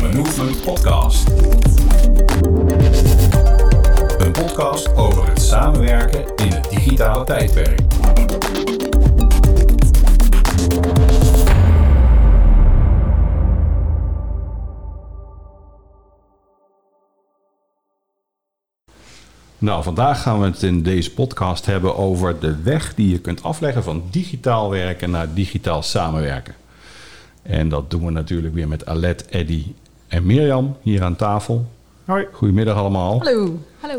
de Movement Podcast. Een podcast over het samenwerken in het digitale tijdperk. Nou, vandaag gaan we het in deze podcast hebben over de weg die je kunt afleggen van digitaal werken naar digitaal samenwerken. En dat doen we natuurlijk weer met Alet, Eddy en Mirjam hier aan tafel. Hoi. Goedemiddag allemaal. Hallo. Hallo.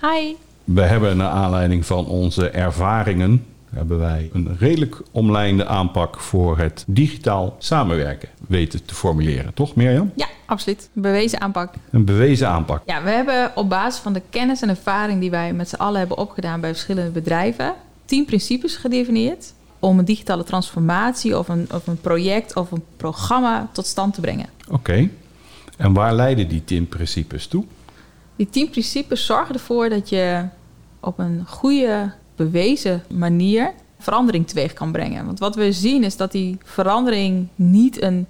Hi. We hebben naar aanleiding van onze ervaringen hebben wij een redelijk omlijnde aanpak voor het digitaal samenwerken weten te formuleren. Toch Mirjam? Ja, absoluut. Bewezen aanpak. Een bewezen aanpak. Ja, we hebben op basis van de kennis en ervaring die wij met z'n allen hebben opgedaan bij verschillende bedrijven, tien principes gedefinieerd om een digitale transformatie of een, of een project of een programma tot stand te brengen. Oké. En waar leiden die tien principes toe? Die tien principes zorgen ervoor dat je op een goede, bewezen manier verandering teweeg kan brengen. Want wat we zien is dat die verandering niet een.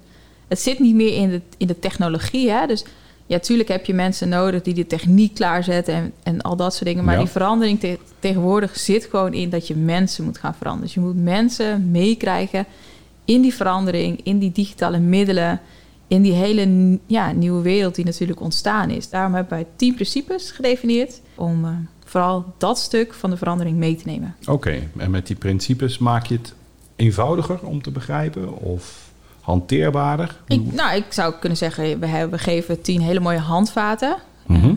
Het zit niet meer in de, in de technologie. Hè? Dus ja, tuurlijk heb je mensen nodig die de techniek klaarzetten en, en al dat soort dingen. Maar Ja. die verandering te- tegenwoordig zit gewoon in dat je mensen moet gaan veranderen. Dus je moet mensen meekrijgen in die verandering, in die digitale middelen, in die hele ja, nieuwe wereld die natuurlijk ontstaan is. Daarom hebben wij tien principes gedefinieerd om eh, vooral dat stuk van de verandering mee te nemen. Oké, en met die principes maak je het eenvoudiger om te begrijpen of hanteerbaarder? Ik, nou, ik zou kunnen zeggen, we, hebben, we geven tien hele mooie handvaten. Mhm.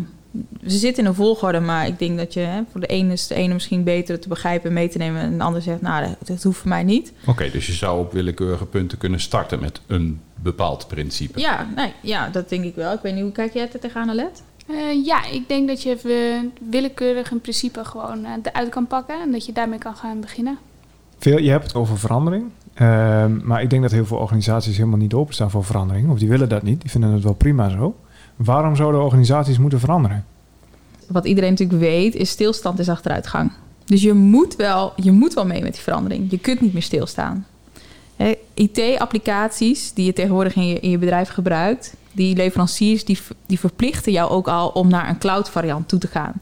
Ze zitten in een volgorde, maar ik denk dat je hè, voor de ene is de ene misschien beter te begrijpen en mee te nemen. En de ander zegt, nou, dat, dat hoeft voor mij niet. Oké, dus je zou op willekeurige punten kunnen starten met een bepaald principe. Ja, nee, ja, dat denk ik wel. Ik weet niet, hoe kijk jij er tegenaan, Alet? Eh, ja, ik denk dat je even willekeurig een principe gewoon eh, eruit kan pakken en dat je daarmee kan gaan beginnen. Veel, je hebt het over verandering. Ehm, maar ik denk dat heel veel organisaties helemaal niet openstaan voor verandering. Of die willen dat niet. Die vinden het wel prima zo. Waarom zouden organisaties moeten veranderen? Wat iedereen natuurlijk weet, is stilstand is achteruitgang. Dus je moet wel, je moet wel mee met die verandering. Je kunt niet meer stilstaan. IT-applicaties die je tegenwoordig in je, in je bedrijf gebruikt, die leveranciers die, die verplichten jou ook al om naar een cloud variant toe te gaan.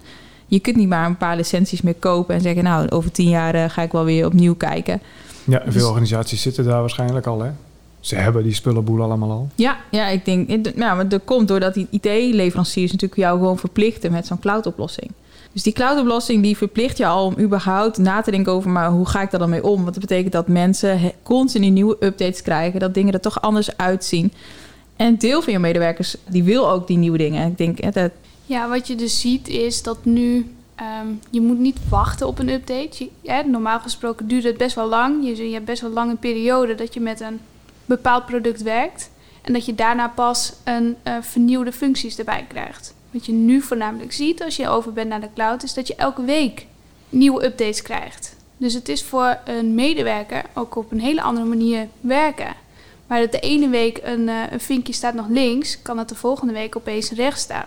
Je kunt niet maar een paar licenties meer kopen en zeggen, nou, over tien jaar eh, ga ik wel weer opnieuw kijken. Ja, veel Dus- organisaties zitten daar waarschijnlijk al. Hè? Ze hebben die spullenboel allemaal al. Ja, ja ik denk, maar dat komt doordat die IT-leveranciers natuurlijk jou gewoon verplichten met zo'n cloud-oplossing. Dus die cloud-oplossing die verplicht je al om überhaupt na te denken over, maar hoe ga ik daar dan mee om? Want dat betekent dat mensen continu nieuwe updates krijgen, dat dingen er toch anders uitzien. En een deel van je medewerkers die wil ook die nieuwe dingen. Ik denk, hè, dat, Ja, wat je dus ziet is dat nu ehm, je moet niet wachten op een update. Je, hè, normaal gesproken duurt het best wel lang. Je, je hebt best wel lang een periode dat je met een bepaald product werkt. En dat je daarna pas een eh, vernieuwde functies erbij krijgt. Wat je nu voornamelijk ziet als je over bent naar de cloud, is dat je elke week nieuwe updates krijgt. Dus het is voor een medewerker ook op een hele andere manier werken. Maar dat de ene week een, eh, een vinkje staat nog links, kan het de volgende week opeens rechts staan.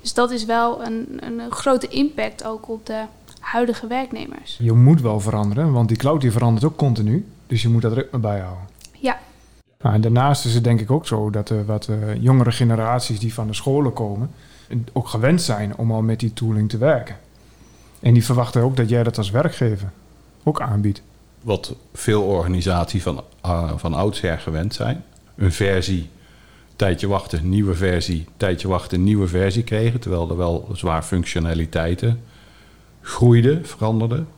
Dus dat is wel een, een, grote impact ook op de huidige werknemers. Je moet wel veranderen, want die cloud die verandert ook continu. Dus je moet dat ritme bijhouden. Ja. Nou, en daarnaast is het denk ik ook zo dat er wat eh, jongere generaties die van de scholen komen... ook gewend zijn om al met die tooling te werken. En die verwachten ook dat jij dat als werkgever ook aanbiedt. Wat veel organisaties van, uh, van oudsher gewend zijn. Een versie, tijdje wachten, nieuwe versie, tijdje wachten, nieuwe versie kregen. Terwijl er wel zwaar functionaliteiten groeiden, veranderden.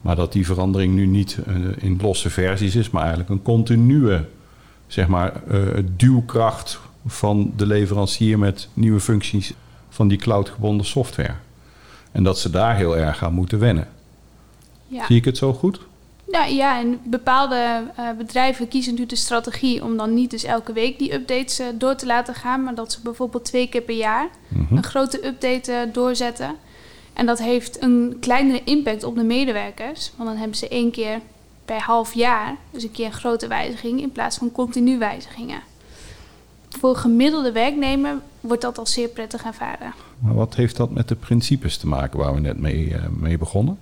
Maar dat die verandering nu niet uh, in losse versies is, maar eigenlijk een continue zeg maar, uh, duwkracht van de leverancier met nieuwe functies van die cloudgebonden software. En dat ze daar heel erg aan moeten wennen. Ja. Zie ik het zo goed? Nou ja, en bepaalde uh, bedrijven kiezen natuurlijk de strategie om dan niet dus elke week die updates uh, door te laten gaan, maar dat ze bijvoorbeeld twee keer per jaar mm -hmm. een grote update uh, doorzetten. En dat heeft een kleinere impact op de medewerkers, want dan hebben ze één keer per half jaar dus een keer een grote wijziging in plaats van continu wijzigingen. Voor een gemiddelde werknemer wordt dat al zeer prettig ervaren. Maar wat heeft dat met de principes te maken waar we net mee, uh, mee begonnen?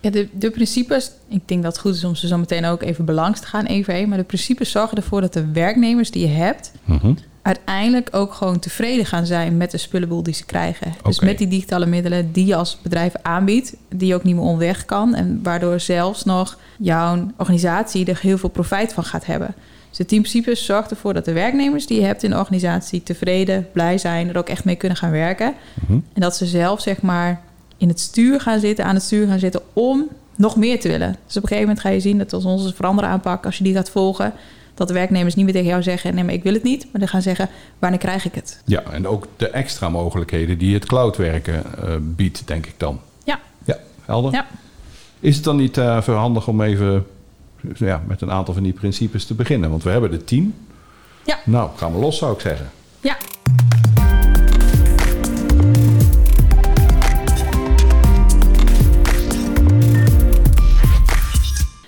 Ja, de, de principes, ik denk dat het goed is om ze zo meteen ook even belangs te gaan, even heen. Maar de principes zorgen ervoor dat de werknemers die je hebt, Mhm. mm -hmm. Uiteindelijk ook gewoon tevreden gaan zijn met de spullenboel die ze krijgen. Dus met die digitale middelen die je als bedrijf aanbiedt, die je ook niet meer onweg kan. En waardoor zelfs nog jouw organisatie er heel veel profijt van gaat hebben. Dus het team Principes zorgt ervoor dat de werknemers die je hebt in de organisatie tevreden, blij zijn, er ook echt mee kunnen gaan werken. Mhm. En dat ze zelf zeg maar in het stuur gaan zitten, aan het stuur gaan zitten om nog meer te willen. Dus op een gegeven moment ga je zien dat als onze veranderen aanpak, als je die gaat volgen, dat de werknemers niet meer tegen jou zeggen: nee, maar ik wil het niet, maar dan gaan zeggen: wanneer krijg ik het? Ja, en ook de extra mogelijkheden die het cloudwerken eh, biedt, denk ik dan. Ja. Ja, helder. Ja. Is het dan niet eh verhandig om even ja, met een aantal van die principes te beginnen? Want we hebben de tien. Ja. Nou, gaan we los, zou ik zeggen. Ja.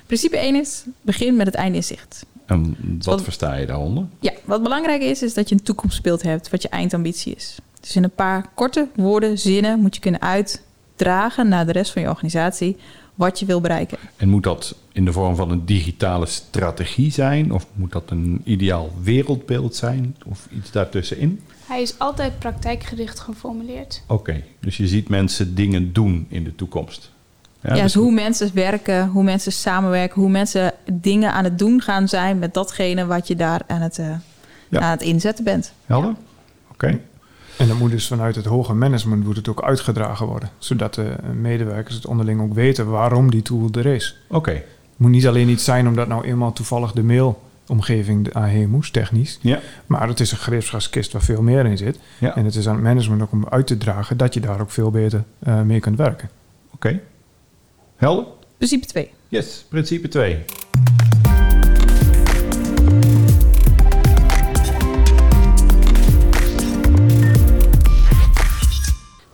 Principe 1 is: begin met het einde in zicht. En wat Wat- versta je daaronder? Ja, wat belangrijk is, is dat je een toekomstbeeld hebt wat je eindambitie is. Dus in een paar korte woorden, zinnen moet je kunnen uitdragen naar de rest van je organisatie wat je wil bereiken. En moet dat in de vorm van een digitale strategie zijn? Of moet dat een ideaal wereldbeeld zijn? Of iets daartussenin? Hij is altijd praktijkgericht geformuleerd. Oké, dus je ziet mensen dingen doen in de toekomst. Ja, dus dus hoe mensen werken, hoe mensen samenwerken, hoe mensen dingen aan het doen gaan zijn met datgene wat je daar aan het, eh, Ja. aan het inzetten bent. Helder? Oké. En dan moet dus vanuit het hoger management moet het ook uitgedragen worden. Zodat de medewerkers het onderling ook weten waarom die tool er is. Oké. Het moet niet alleen iets zijn omdat nou eenmaal toevallig de mailomgeving aan moest, technisch. Ja. Maar het is een greepschaskist waar veel meer in zit. Ja. En het is aan het management ook om uit te dragen dat je daar ook veel beter eh, mee kunt werken. Oké. Helder? Principe 2. Yes, principe 2.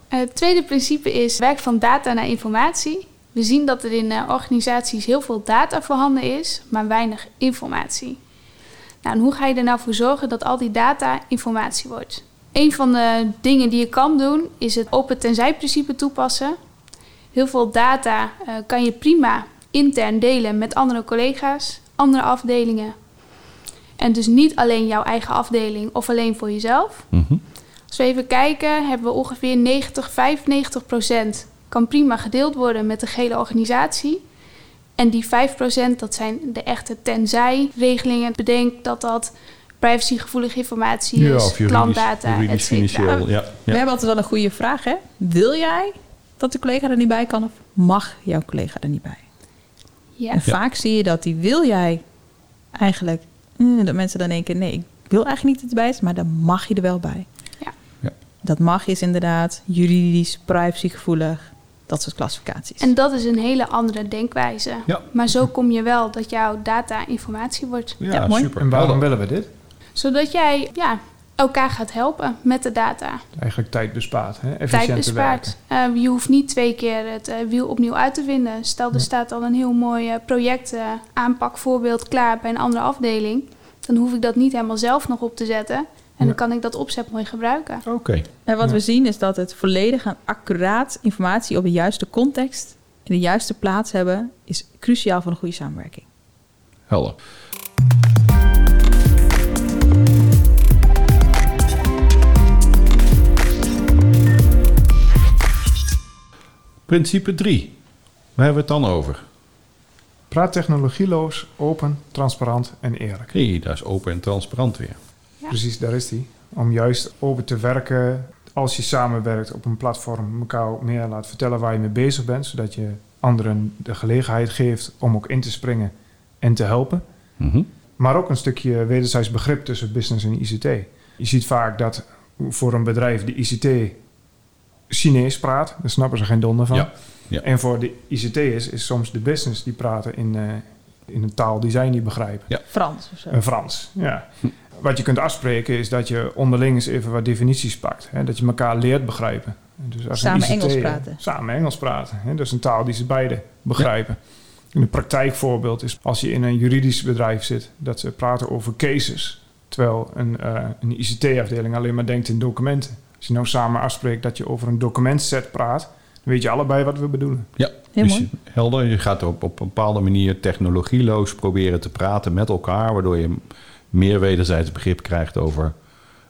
Eh, Het tweede principe is werk van data naar informatie. We zien dat er in eh, organisaties heel veel data voorhanden is, maar weinig informatie. Nou, en hoe ga je er nou voor zorgen dat al die data informatie wordt? Een van de dingen die je kan doen is het open tenzij principe toepassen. Heel veel data eh, kan je prima intern delen met andere collega's, andere afdelingen. En dus niet alleen jouw eigen afdeling of alleen voor jezelf. Mhm. Als we even kijken, hebben we ongeveer 90, 95 procent kan prima gedeeld worden met de gehele organisatie. En die 5 procent, dat zijn de echte tenzij-regelingen. Bedenk dat dat privacygevoelige informatie is, klantdata, et cetera. Ja, We hebben altijd wel een goede vraag, hè? Wil jij dat de collega er niet bij kan of mag jouw collega er niet bij? Ja. En vaak zie je dat die wil jij eigenlijk, mm, dat mensen dan denken, nee, ik wil eigenlijk niet dat het erbij is, maar dan mag je er wel bij. Ja. Ja. Dat mag is inderdaad juridisch, privacygevoelig, dat soort klassificaties. En dat is een hele andere denkwijze. Ja. Maar zo kom je wel dat jouw data informatie wordt. Ja, Ja, mooi. super. En waarom willen we dit? Zodat jij ja, elkaar gaat helpen met de data. Eigenlijk tijd bespaart, hè? tijd efficiënter werken. bespaart. Eh, je hoeft niet twee keer het eh, wiel opnieuw uit te vinden. Stel, er Ja. staat al een heel mooi eh, project, aanpakvoorbeeld klaar bij een andere afdeling. Dan hoef ik dat niet helemaal zelf nog op te zetten. En Ja. dan kan ik dat opzet mooi gebruiken. Oké. En wat Ja. we zien is dat het volledig en accuraat informatie op de juiste context in de juiste plaats hebben, is cruciaal voor een goede samenwerking. Helder. Principe 3. Waar hebben we het dan over? Praat technologieloos, open, transparant en eerlijk. Hé, dat is open en transparant weer. Ja. Precies, daar is die. Om juist open te werken als je samenwerkt op een platform, elkaar meer laat vertellen waar je mee bezig bent, zodat je anderen de gelegenheid geeft om ook in te springen en te helpen. Mhm. Maar ook een stukje wederzijds begrip tussen business en ICT. Je ziet vaak dat voor een bedrijf de ICT Chinees praat, daar snappen ze geen donder van. Ja, ja. En voor de ICT'ers is soms de business die praten in, eh, in een taal die zij niet begrijpen. Frans of zo. Een Frans, ja. Wat je kunt afspreken is dat je onderling eens even wat definities pakt. Hè? Dat je elkaar leert begrijpen. Dus als Samen een Engels praten. Samen Engels praten. Hè? Dat is een taal die ze beide begrijpen. Een praktijkvoorbeeld is als je in een juridisch bedrijf zit, dat ze praten over cases. Terwijl een, eh, een ICT-afdeling alleen maar denkt in documenten. Als je nou samen afspreekt dat je over een documentset praat, dan weet je allebei wat we bedoelen. Ja, Heel dus mooi. helder. Je gaat op, op een bepaalde manier technologieloos proberen te praten met elkaar, waardoor je meer wederzijds begrip krijgt over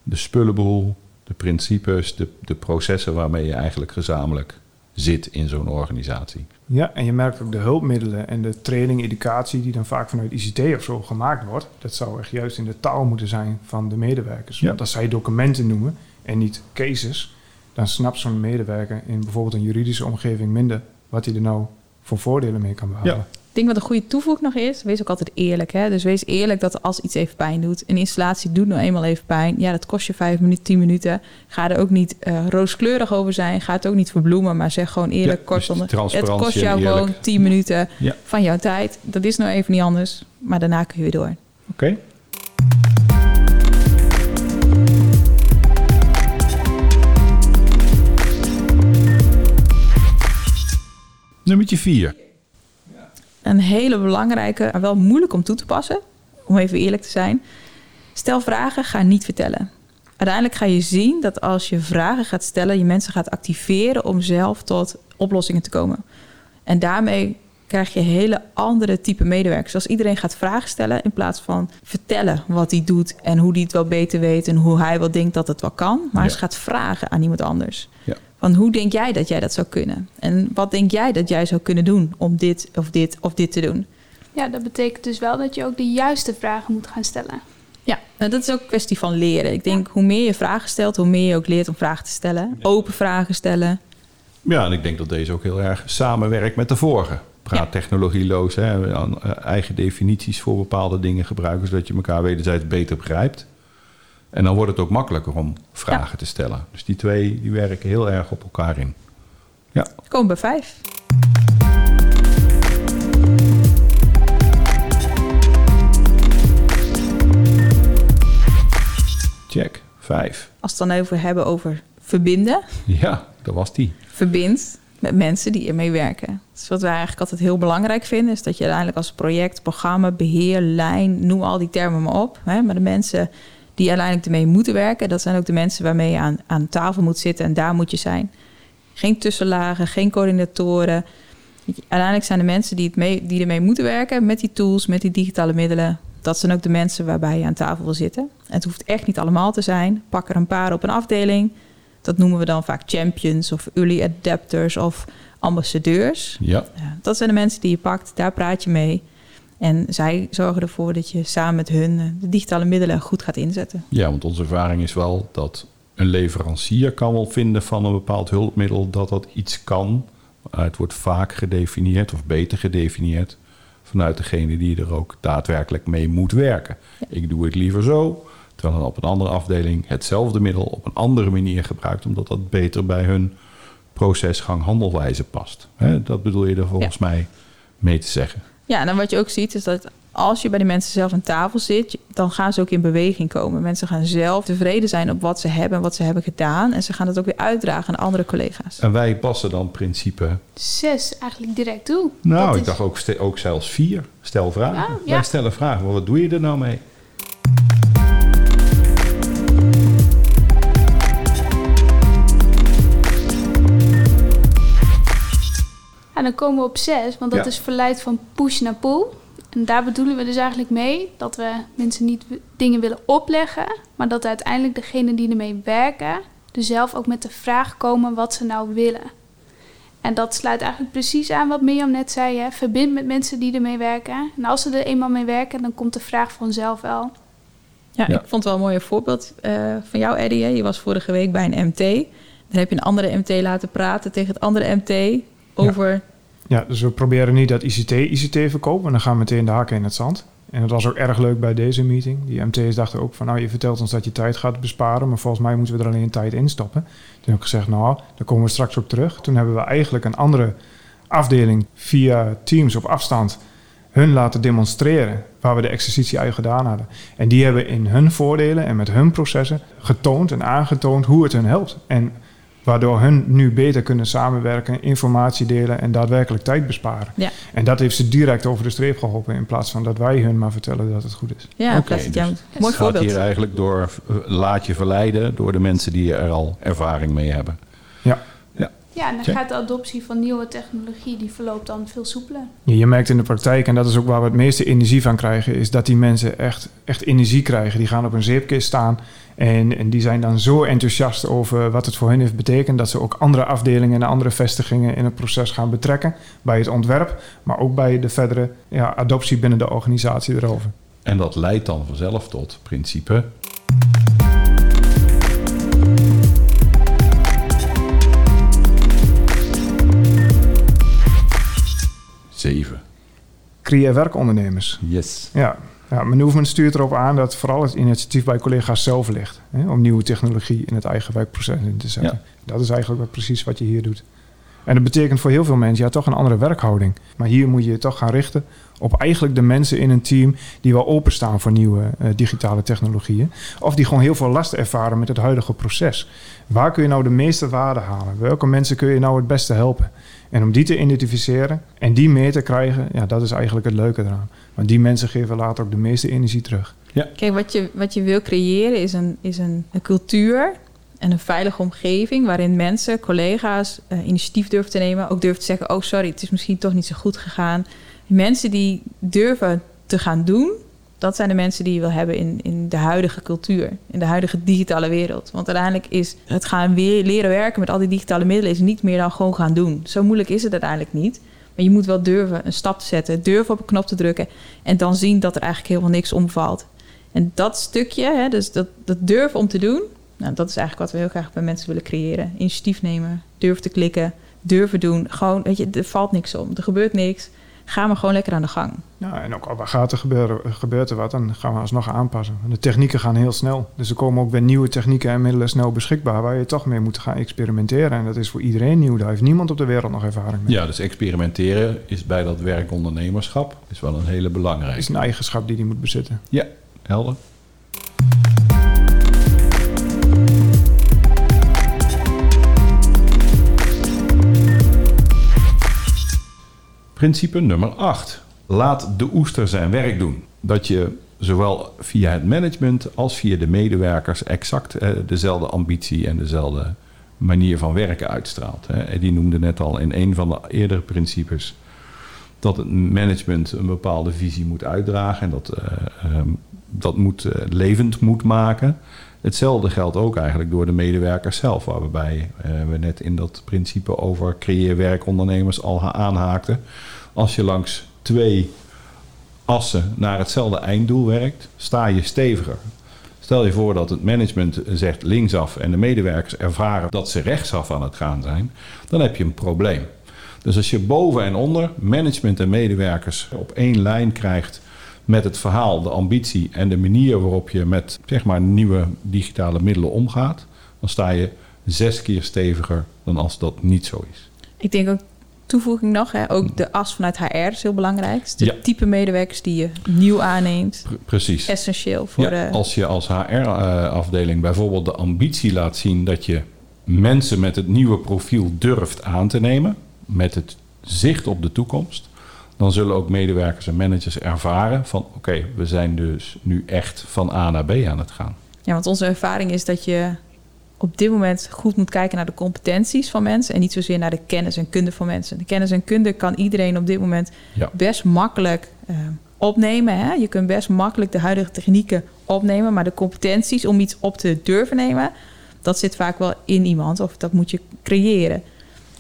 de spullenboel, de principes, de, de processen waarmee je eigenlijk gezamenlijk zit in zo'n organisatie. Ja, en je merkt ook de hulpmiddelen en de training, educatie die dan vaak vanuit ICT of zo gemaakt wordt. Dat zou echt juist in de taal moeten zijn van de medewerkers. Ja. Want als zij documenten noemen en niet cases, dan snapt zo'n medewerker in bijvoorbeeld een juridische omgeving minder wat hij er nou voor voordelen mee kan behalen. Ja. Ik denk wat een goede toevoeging nog is, wees ook altijd eerlijk. Hè? Dus wees eerlijk dat als iets even pijn doet. Een installatie doet nou eenmaal even pijn. Ja, dat kost je vijf minuten, tien minuten. Ga er ook niet eh, rooskleurig over zijn. Ga het ook niet verbloemen, maar zeg gewoon eerlijk, Ja, kort dus Het kost jou gewoon tien minuten Ja. van jouw tijd. Dat is nou even niet anders, maar daarna kun je weer door. Oké. Nummertje 4. Een hele belangrijke, maar wel moeilijk om toe te passen, om even eerlijk te zijn. Stel vragen, ga niet vertellen. Uiteindelijk ga je zien dat als je vragen gaat stellen, je mensen gaat activeren om zelf tot oplossingen te komen. En daarmee krijg je hele andere type medewerkers. Als iedereen gaat vragen stellen in plaats van vertellen wat hij doet en hoe hij het wel beter weet en hoe hij wel denkt dat het wel kan, maar Ja. eens gaat vragen aan iemand anders. Ja. Van hoe denk jij dat jij dat zou kunnen? En wat denk jij dat jij zou kunnen doen om dit of dit of dit te doen? Ja, dat betekent dus wel dat je ook de juiste vragen moet gaan stellen. Ja, nou, dat is ook een kwestie van leren. Ik denk, hoe meer je vragen stelt, hoe meer je ook leert om vragen te stellen. Open vragen stellen. Ja, en ik denk dat deze ook heel erg samenwerkt met de vorige. Praat Ja. technologieloos, hè, eh, eigen definities voor bepaalde dingen gebruiken, zodat je elkaar wederzijds beter begrijpt. En dan wordt het ook makkelijker om vragen te stellen. Dus die twee die werken heel erg op elkaar in. Ja, komen bij vijf. check. Vijf. Als we het dan even hebben over verbinden. Ja, dat was die. Verbind met mensen die ermee werken. Dus wat wij eigenlijk altijd heel belangrijk vinden... is dat je uiteindelijk als project, programma, beheer, lijn... noem al die termen maar op. Hè, maar de mensen die uiteindelijk ermee moeten werken... dat zijn ook de mensen waarmee je aan, aan tafel moet zitten... en daar moet je zijn. Geen tussenlagen, geen coördinatoren. Uiteindelijk zijn de mensen die, het mee, die ermee moeten werken... met die tools, met die digitale middelen... dat zijn ook de mensen waarbij je aan tafel wil zitten. Het hoeft echt niet allemaal te zijn. Pak er een paar op een afdeling... Dat noemen we dan vaak champions of early adapters of ambassadeurs. Ja, dat zijn de mensen die je pakt, daar praat je mee. En zij zorgen ervoor dat je samen met hun eh, de digitale middelen goed gaat inzetten. ja, want onze ervaring is wel dat een leverancier kan wel vinden van een bepaald hulpmiddel dat dat iets kan. Maar het wordt vaak gedefinieerd of beter gedefinieerd vanuit degene die er ook daadwerkelijk mee moet werken. Ik doe het liever zo, terwijl dan op een andere afdeling hetzelfde middel op een andere manier gebruikt, omdat dat beter bij hun procesgang handelwijze past. Dat bedoel je er volgens mij mee te zeggen. Ja, en dan wat je ook ziet is dat als je bij de mensen zelf aan tafel zit, dan gaan ze ook in beweging komen. Mensen gaan zelf tevreden zijn op wat ze hebben en wat ze hebben gedaan. En ze gaan het ook weer uitdragen aan andere collega's. En wij passen dan principe Zes eigenlijk direct toe. Nou, Dat ik is- dacht ook, ook zelfs vier. Stel vragen. Ja, ja. Wij stellen vragen. Maar wat doe je er nou mee? En dan komen we op zes, want dat Ja. is verleid van push naar pull. En daar bedoelen we dus eigenlijk mee dat we mensen niet dingen willen opleggen, maar dat uiteindelijk degenen die ermee werken, er zelf ook met de vraag komen wat ze nou willen. En dat sluit eigenlijk precies aan wat Mirjam net zei. Hè? Verbind met mensen die ermee werken. En als ze er eenmaal mee werken, dan komt de vraag vanzelf wel. Ja, Ja. ik vond het wel een mooi voorbeeld eh, van jou, Eddie. hè. Je was vorige week bij een MT. Dan heb je een andere MT laten praten tegen het andere MT over... Ja, dus we proberen niet dat ICT ICT verkoopt, en dan gaan we meteen de hakken in het zand. En dat was ook erg leuk bij deze meeting. Die MT's dachten ook van, nou, je vertelt ons dat je tijd gaat besparen, maar volgens mij moeten we er alleen tijd in stoppen. Toen heb ik gezegd, nou, daar komen we straks op terug. Toen hebben we eigenlijk een andere afdeling via Teams op afstand hun laten demonstreren waar we de exercitie eigenlijk gedaan hadden. En die hebben in hun voordelen en met hun processen getoond en aangetoond hoe het hun helpt. En waardoor hun nu beter kunnen samenwerken, informatie delen en daadwerkelijk tijd besparen. Ja. En dat heeft ze direct over de streep geholpen in plaats van dat wij hun maar vertellen dat het goed is. Ja, jij dus mooi Het gaat voorbeeld. hier eigenlijk door, eh, laat je verleiden door de mensen die er al ervaring mee hebben. Ja. Ja, en dan gaat de adoptie van nieuwe technologie, die verloopt dan veel soepeler. Je, je merkt in de praktijk, en dat is ook waar we het meeste energie van krijgen, is dat die mensen echt, echt energie krijgen. Die gaan op een zeepkist staan en, en die zijn dan zo enthousiast over wat het voor hen heeft betekend, dat ze ook andere afdelingen en andere vestigingen in het proces gaan betrekken. Bij het ontwerp, maar ook bij de verdere ja, adoptie binnen de organisatie erover. En dat leidt dan vanzelf tot principe. Zeven. Creëer werkondernemers. Yes. Ja, ja Movement stuurt erop aan dat vooral het initiatief bij collega's zelf ligt. Hè, om nieuwe technologie in het eigen werkproces in te zetten. Dat is eigenlijk precies wat je hier doet. En dat betekent voor heel veel mensen ja, toch een andere werkhouding. Maar hier moet je je toch gaan richten op eigenlijk de mensen in een team die wel openstaan voor nieuwe eh, digitale technologieën. Of die gewoon heel veel last ervaren met het huidige proces. Waar kun je nou de meeste waarde halen? Welke mensen kun je nou het beste helpen? En om die te identificeren en die mee te krijgen, ja, dat is eigenlijk het leuke eraan. Want die mensen geven later ook de meeste energie terug. Kijk, wat je, wat je wil creëren is, een, is een, een cultuur en een veilige omgeving waarin mensen, collega's, eh, initiatief durven te nemen. Ook durven te zeggen, oh sorry, het is misschien toch niet zo goed gegaan. Mensen die durven te gaan doen, dat zijn de mensen die je wil hebben in, in de huidige cultuur, in de huidige digitale wereld. Want uiteindelijk is het gaan weer leren werken met al die digitale middelen is niet meer dan gewoon gaan doen. Zo moeilijk is het uiteindelijk niet. Maar je moet wel durven een stap te zetten, durven op een knop te drukken en dan zien dat er eigenlijk helemaal niks omvalt. En dat stukje, hè, dus dat, dat durven om te doen, nou, dat is eigenlijk wat we heel graag bij mensen willen creëren. Initiatief nemen, durven te klikken, durven doen. Gewoon, weet je, er valt niks om, er gebeurt niks. Ga maar gewoon lekker aan de gang. Ja, en ook al gaat er gebeuren, gebeurt er wat, dan gaan we alsnog aanpassen. De technieken gaan heel snel. Dus er komen ook weer nieuwe technieken en middelen snel beschikbaar waar je toch mee moet gaan experimenteren. En dat is voor iedereen nieuw. Daar heeft niemand op de wereld nog ervaring mee. Ja, dus experimenteren is bij dat werkondernemerschap is wel een hele belangrijke. is een eigenschap die die moet bezitten. Ja, helder. Principe nummer 8. Laat de oester zijn werk doen. Dat je zowel via het management als via de medewerkers exact eh, dezelfde ambitie en dezelfde manier van werken uitstraalt. Eddie noemde net al in een van de eerdere principes dat het management een bepaalde visie moet uitdragen en dat, eh, ehm, dat moet, eh, levend moet maken. Hetzelfde geldt ook eigenlijk door de medewerkers zelf, waarbij eh, we net in dat principe over creëer werkondernemers al ha- aanhaakten. Als je langs twee assen naar hetzelfde einddoel werkt, sta je steviger. Stel je voor dat het management zegt linksaf en de medewerkers ervaren dat ze rechtsaf aan het gaan zijn, dan heb je een probleem. Dus als je boven en onder management en medewerkers op één lijn krijgt met het verhaal, de ambitie en de manier waarop je met zeg maar nieuwe digitale middelen omgaat, dan sta je zes keer steviger dan als dat niet zo is. Ik denk ook toevoeging nog, hè, ook de as vanuit HR is heel belangrijk. Dus de Ja. type medewerkers die je nieuw aanneemt, Pre- precies. essentieel voor Ja, de. als je als HR-afdeling bijvoorbeeld de ambitie laat zien dat je mensen met het nieuwe profiel durft aan te nemen, met het zicht op de toekomst, dan zullen ook medewerkers en managers ervaren van oké, we zijn dus nu echt van A naar B aan het gaan. Ja, want onze ervaring is dat je op dit moment goed moet kijken naar de competenties van mensen en niet zozeer naar de kennis en kunde van mensen. De kennis en kunde kan iedereen op dit moment Ja. best makkelijk eh, opnemen. Hè? Je kunt best makkelijk de huidige technieken opnemen, maar de competenties om iets op te durven nemen, dat zit vaak wel in iemand of dat moet je creëren.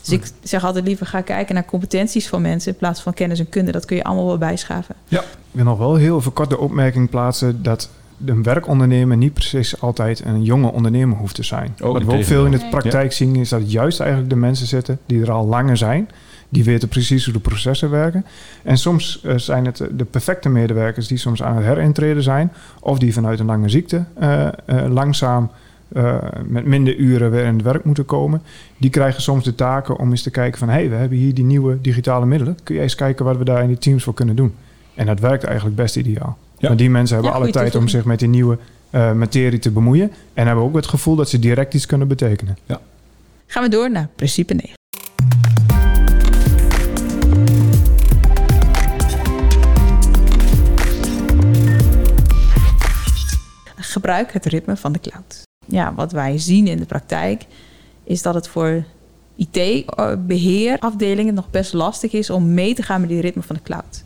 Dus ik zeg altijd liever ga kijken naar competenties van mensen in plaats van kennis en kunde. Dat kun je allemaal wel bijschaven. Ik wil nog wel heel even kort de opmerking plaatsen dat een werkondernemer niet precies altijd een jonge ondernemer hoeft te zijn. Ook Wat we ook veel in de praktijk zien is dat juist eigenlijk de mensen zitten die er al langer zijn. Die weten precies hoe de processen werken. En soms eh, zijn het de perfecte medewerkers die soms aan het herintreden zijn. Of die vanuit een lange ziekte eh, eh, langzaam eh, met minder uren weer in het werk moeten komen. Die krijgen soms de taken om eens te kijken van... hé, hey, we hebben hier die nieuwe digitale middelen. Kun jij eens kijken wat we daar in die teams voor kunnen doen? En dat werkt eigenlijk best ideaal. Ja. Want die mensen hebben Ja, alle tijd om zich met die nieuwe eh, materie te bemoeien. En hebben ook het gevoel dat ze direct iets kunnen betekenen. Gaan we door naar principe 9. Gebruik het ritme van de cloud. Ja, wat wij zien in de praktijk is dat het voor IT-beheerafdelingen nog best lastig is om mee te gaan met die ritme van de cloud.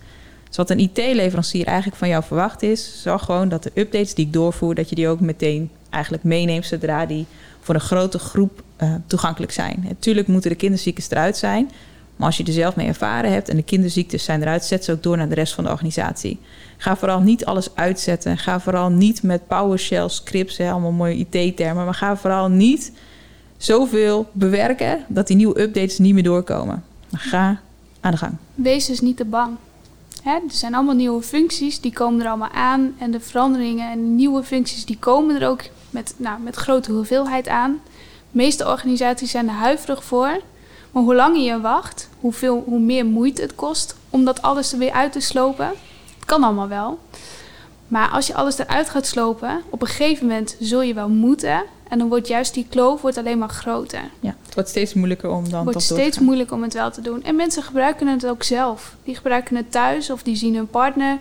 Dus wat een IT-leverancier eigenlijk van jou verwacht is, zorg gewoon dat de updates die ik doorvoer, dat je die ook meteen eigenlijk meeneemt zodra die voor een grote groep uh, toegankelijk zijn. Natuurlijk moeten de kinderziektes eruit zijn, maar als je er zelf mee ervaren hebt en de kinderziektes zijn eruit, zet ze ook door naar de rest van de organisatie. Ga vooral niet alles uitzetten. Ga vooral niet met PowerShell scripts, hè, allemaal mooie IT-termen, maar ga vooral niet zoveel bewerken dat die nieuwe updates niet meer doorkomen. Ga aan de gang. Wees dus niet te bang. Hè, er zijn allemaal nieuwe functies, die komen er allemaal aan. En de veranderingen en nieuwe functies, die komen er ook met, nou, met grote hoeveelheid aan. De meeste organisaties zijn er huiverig voor. Maar hoe langer je wacht, hoeveel, hoe meer moeite het kost om dat alles er weer uit te slopen. Het kan allemaal wel. Maar als je alles eruit gaat slopen, op een gegeven moment zul je wel moeten. En dan wordt juist die kloof wordt alleen maar groter. Ja, het wordt steeds moeilijker om dan Het wordt steeds moeilijker om het wel te doen. En mensen gebruiken het ook zelf. Die gebruiken het thuis of die zien hun partner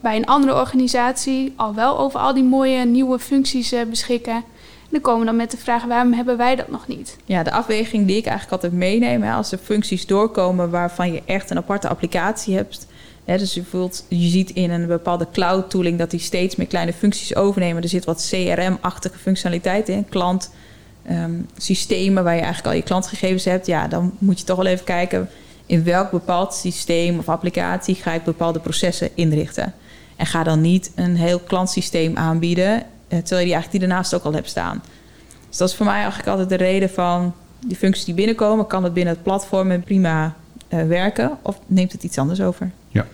bij een andere organisatie al wel over al die mooie nieuwe functies eh, beschikken. Dan komen we dan met de vraag: waarom hebben wij dat nog niet? Ja, de afweging die ik eigenlijk altijd meeneem, hè, als er functies doorkomen waarvan je echt een aparte applicatie hebt. Hè, dus je, voelt, je ziet in een bepaalde cloud tooling dat die steeds meer kleine functies overnemen. Er zit wat CRM-achtige functionaliteit in, klant. Ehm, systemen waar je eigenlijk al je klantgegevens hebt, ja, dan moet je toch wel even kijken in welk bepaald systeem of applicatie ga ik bepaalde processen inrichten. En ga dan niet een heel klantsysteem aanbieden, terwijl je die eigenlijk die daarnaast ook al hebt staan. Dus dat is voor mij eigenlijk altijd de reden van die functies die binnenkomen, kan het binnen het platform prima uh, werken of neemt het iets anders over? Ja.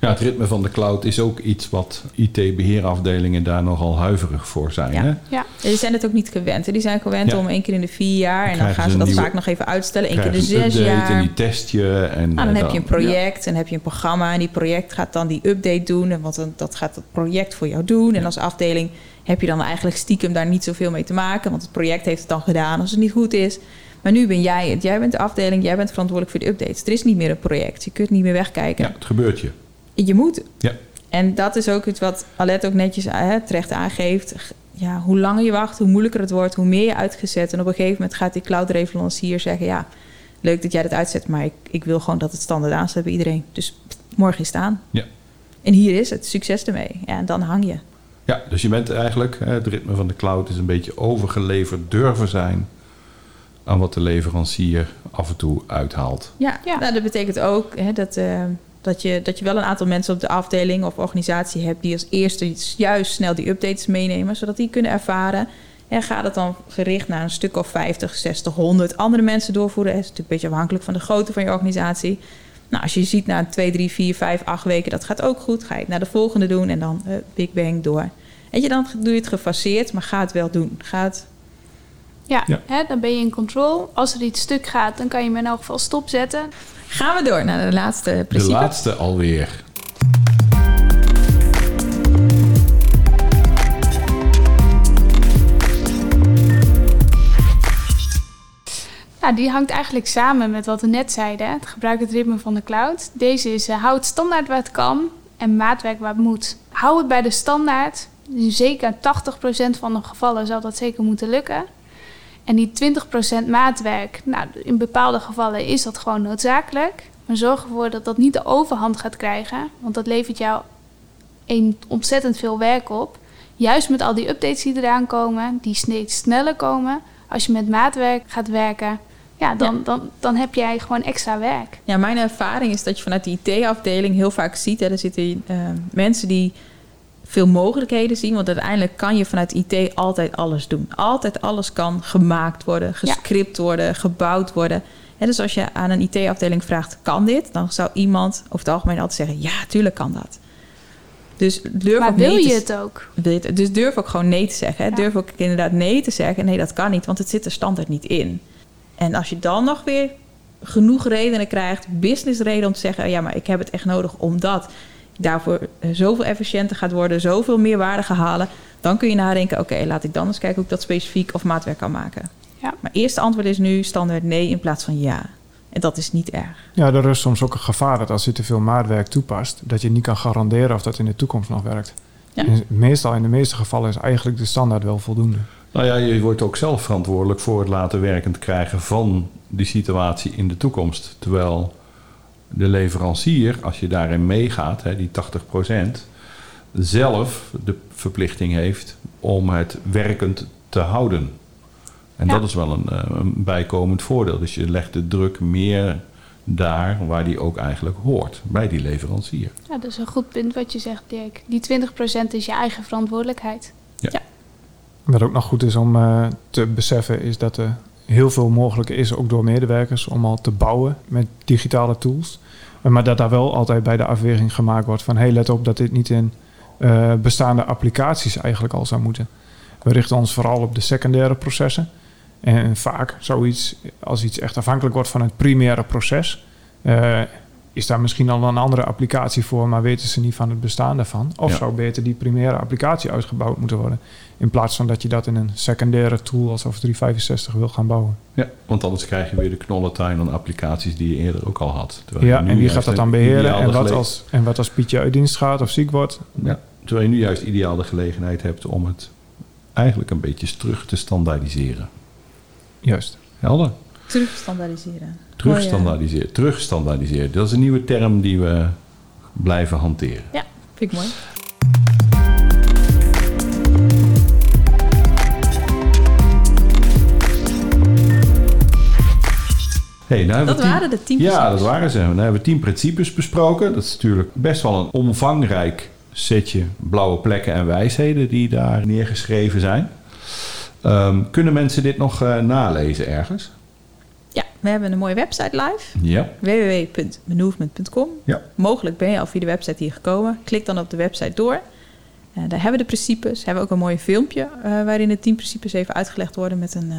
Ja, het ritme van de cloud is ook iets wat IT-beheerafdelingen daar nogal huiverig voor zijn. Ja. Hè? ja. Die zijn het ook niet gewend. Hè? Die zijn gewend om één keer in de vier jaar. En dan gaan ze dat vaak nog even uitstellen. Eén keer de zes jaar. En die test je. En, nou, dan heb je een project en heb je een programma. En die project gaat dan die update doen. En wat, dat gaat het project voor jou doen. En als afdeling heb je dan eigenlijk stiekem daar niet zoveel mee te maken. Want het project heeft het dan gedaan als het niet goed is. Maar nu ben jij het. Jij bent de afdeling. Jij bent verantwoordelijk voor de updates. Er is niet meer een project. Je kunt niet meer wegkijken. Ja, het gebeurt je. Je moet. Ja. En dat is ook iets wat Alet ook netjes hè, terecht aangeeft. Ja, hoe langer je wacht, hoe moeilijker het wordt, hoe meer je uitgezet. En op een gegeven moment gaat die cloud-leverancier zeggen... ja, leuk dat jij dat uitzet, maar ik, ik wil gewoon dat het standaard aanstaat bij iedereen. Dus morgen is staan. Ja. En hier is het, succes ermee. Ja, en dan hang je. Ja, dus je bent eigenlijk, het ritme van de cloud is een beetje overgeleverd durven zijn aan wat de leverancier af en toe uithaalt. Ja, ja. Nou, dat betekent ook hè, dat, uh, dat, je, dat je wel een aantal mensen op de afdeling of organisatie hebt die als eerste juist snel die updates meenemen, zodat die kunnen ervaren. En gaat het dan gericht naar een stuk of 50, 60, 100 andere mensen doorvoeren? Dat is natuurlijk een beetje afhankelijk van de grootte van je organisatie. Nou, als je ziet na 2, 3, 4, 5, 8 weken, dat gaat ook goed. Ga je het naar de volgende doen en dan uh, Big Bang door. Weet je, dan doe je het gefaseerd, maar ga het wel doen. Ga het ja, ja. Hè, dan ben je in control. Als er iets stuk gaat, dan kan je hem in elk geval stopzetten. Gaan we door naar de laatste principe. De laatste alweer. Die hangt eigenlijk samen met wat we net zeiden. Het gebruik het ritme van de cloud. Deze is uh, hou het standaard waar het kan en maatwerk waar het moet. Hou het bij de standaard. Zeker 80% van de gevallen zal dat zeker moeten lukken. En die 20% maatwerk, nou, in bepaalde gevallen is dat gewoon noodzakelijk. Maar zorg ervoor dat dat niet de overhand gaat krijgen, want dat levert jou een, ontzettend veel werk op. Juist met al die updates die eraan komen, die steeds sneller komen. Als je met maatwerk gaat werken, ja, dan. Dan, dan heb jij gewoon extra werk. Ja, mijn ervaring is dat je vanuit de IT-afdeling heel vaak ziet... Hè, er zitten uh, mensen die veel mogelijkheden zien. Want uiteindelijk kan je vanuit IT altijd alles doen. Altijd alles kan gemaakt worden, gescript worden, gebouwd worden. En dus als je aan een IT-afdeling vraagt, kan dit? Dan zou iemand over het algemeen altijd zeggen, ja, tuurlijk kan dat. Dus durf maar ook wil nee je te, het ook? Wil je het, dus durf ook gewoon nee te zeggen. Hè? Ja. Durf ook inderdaad nee te zeggen. Nee, dat kan niet, want het zit er standaard niet in. En als je dan nog weer genoeg redenen krijgt, businessreden om te zeggen... ja, maar ik heb het echt nodig omdat daarvoor zoveel efficiënter gaat worden, zoveel meer waarde gaan halen, dan kun je nadenken: oké, laat ik dan eens kijken hoe ik dat specifiek of maatwerk kan maken. Ja. Maar eerste antwoord is nu standaard nee in plaats van ja. En dat is niet erg. Ja, er is soms ook een gevaar dat als je te veel maatwerk toepast, dat je niet kan garanderen of dat in de toekomst nog werkt. Ja. En meestal, in de meeste gevallen, is eigenlijk de standaard wel voldoende. Nou ja, je wordt ook zelf verantwoordelijk voor het laten werkend krijgen van die situatie in de toekomst. Terwijl de leverancier, als je daarin meegaat, hè, die 80%, zelf de verplichting heeft om het werkend te houden. En Ja. dat is wel een, eh, een bijkomend voordeel. Dus je legt de druk meer daar waar die ook eigenlijk hoort, bij die leverancier. Ja, dat is een goed punt wat je zegt, Dirk. Die 20% is je eigen verantwoordelijkheid. Wat ook nog goed is om eh, te beseffen is dat er heel veel mogelijk is, ook door medewerkers, om al te bouwen met digitale tools. Eh, Maar dat daar wel altijd bij de afweging gemaakt wordt van hey, let op dat dit niet in eh, bestaande applicaties eigenlijk al zou moeten. We richten ons vooral op de secundaire processen. En vaak zoiets, als iets echt afhankelijk wordt van het primaire proces, is daar misschien al een andere applicatie voor, maar weten ze niet van het bestaan daarvan. Of Ja. zou beter die primaire applicatie uitgebouwd moeten worden. In plaats van dat je dat in een secundaire tool als Office 365 wil gaan bouwen. Ja, want anders krijg je weer de knollentuin aan applicaties die je eerder ook al had. Terwijl Ja, en wie gaat dat dan beheren? En wat, als, en wat als Pietje uit dienst gaat of ziek wordt? Ja, terwijl je nu juist ideaal de gelegenheid hebt om het eigenlijk een beetje terug te standaardiseren. Juist. Helder? Terug standaardiseren. Terugstandardiseren. Terugstandardiseren. Dat is een nieuwe term die we blijven hanteren. Vind ik mooi. Hey, nou Dat we tien- waren de tien Ja, dat waren ze. Dan hebben we tien principes besproken. Dat is natuurlijk best wel een omvangrijk setje blauwe plekken en wijsheden die daar neergeschreven zijn. Ehm, kunnen mensen dit nog eh, nalezen ergens? We hebben een mooie website live. Ja. www.manovement.com. Ja. Mogelijk ben je al via de website hier gekomen. Klik dan op de website door. Eh, daar hebben we de principes. Hebben we ook een mooi filmpje eh, waarin de tien principes even uitgelegd worden met een eh,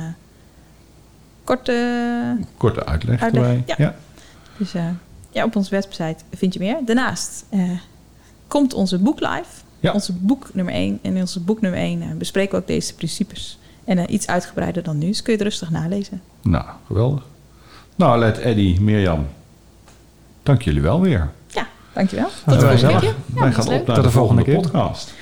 korte. Korte uitleg, Uitleg, erbij. ja. ja. Dus ja, op onze website vind je meer. Daarnaast komt onze boek live. Ja. Onze boek nummer 1. En in onze boek nummer 1 bespreken we ook deze principes. En iets uitgebreider dan nu. Dus kun je het rustig nalezen. Nou, geweldig. Nou, let Eddie, Mirjam, dank jullie wel weer. Ja, dankjewel. Tot de Wij volgende gaan- keer. Wij gaan op naar Tot de de volgende podcast.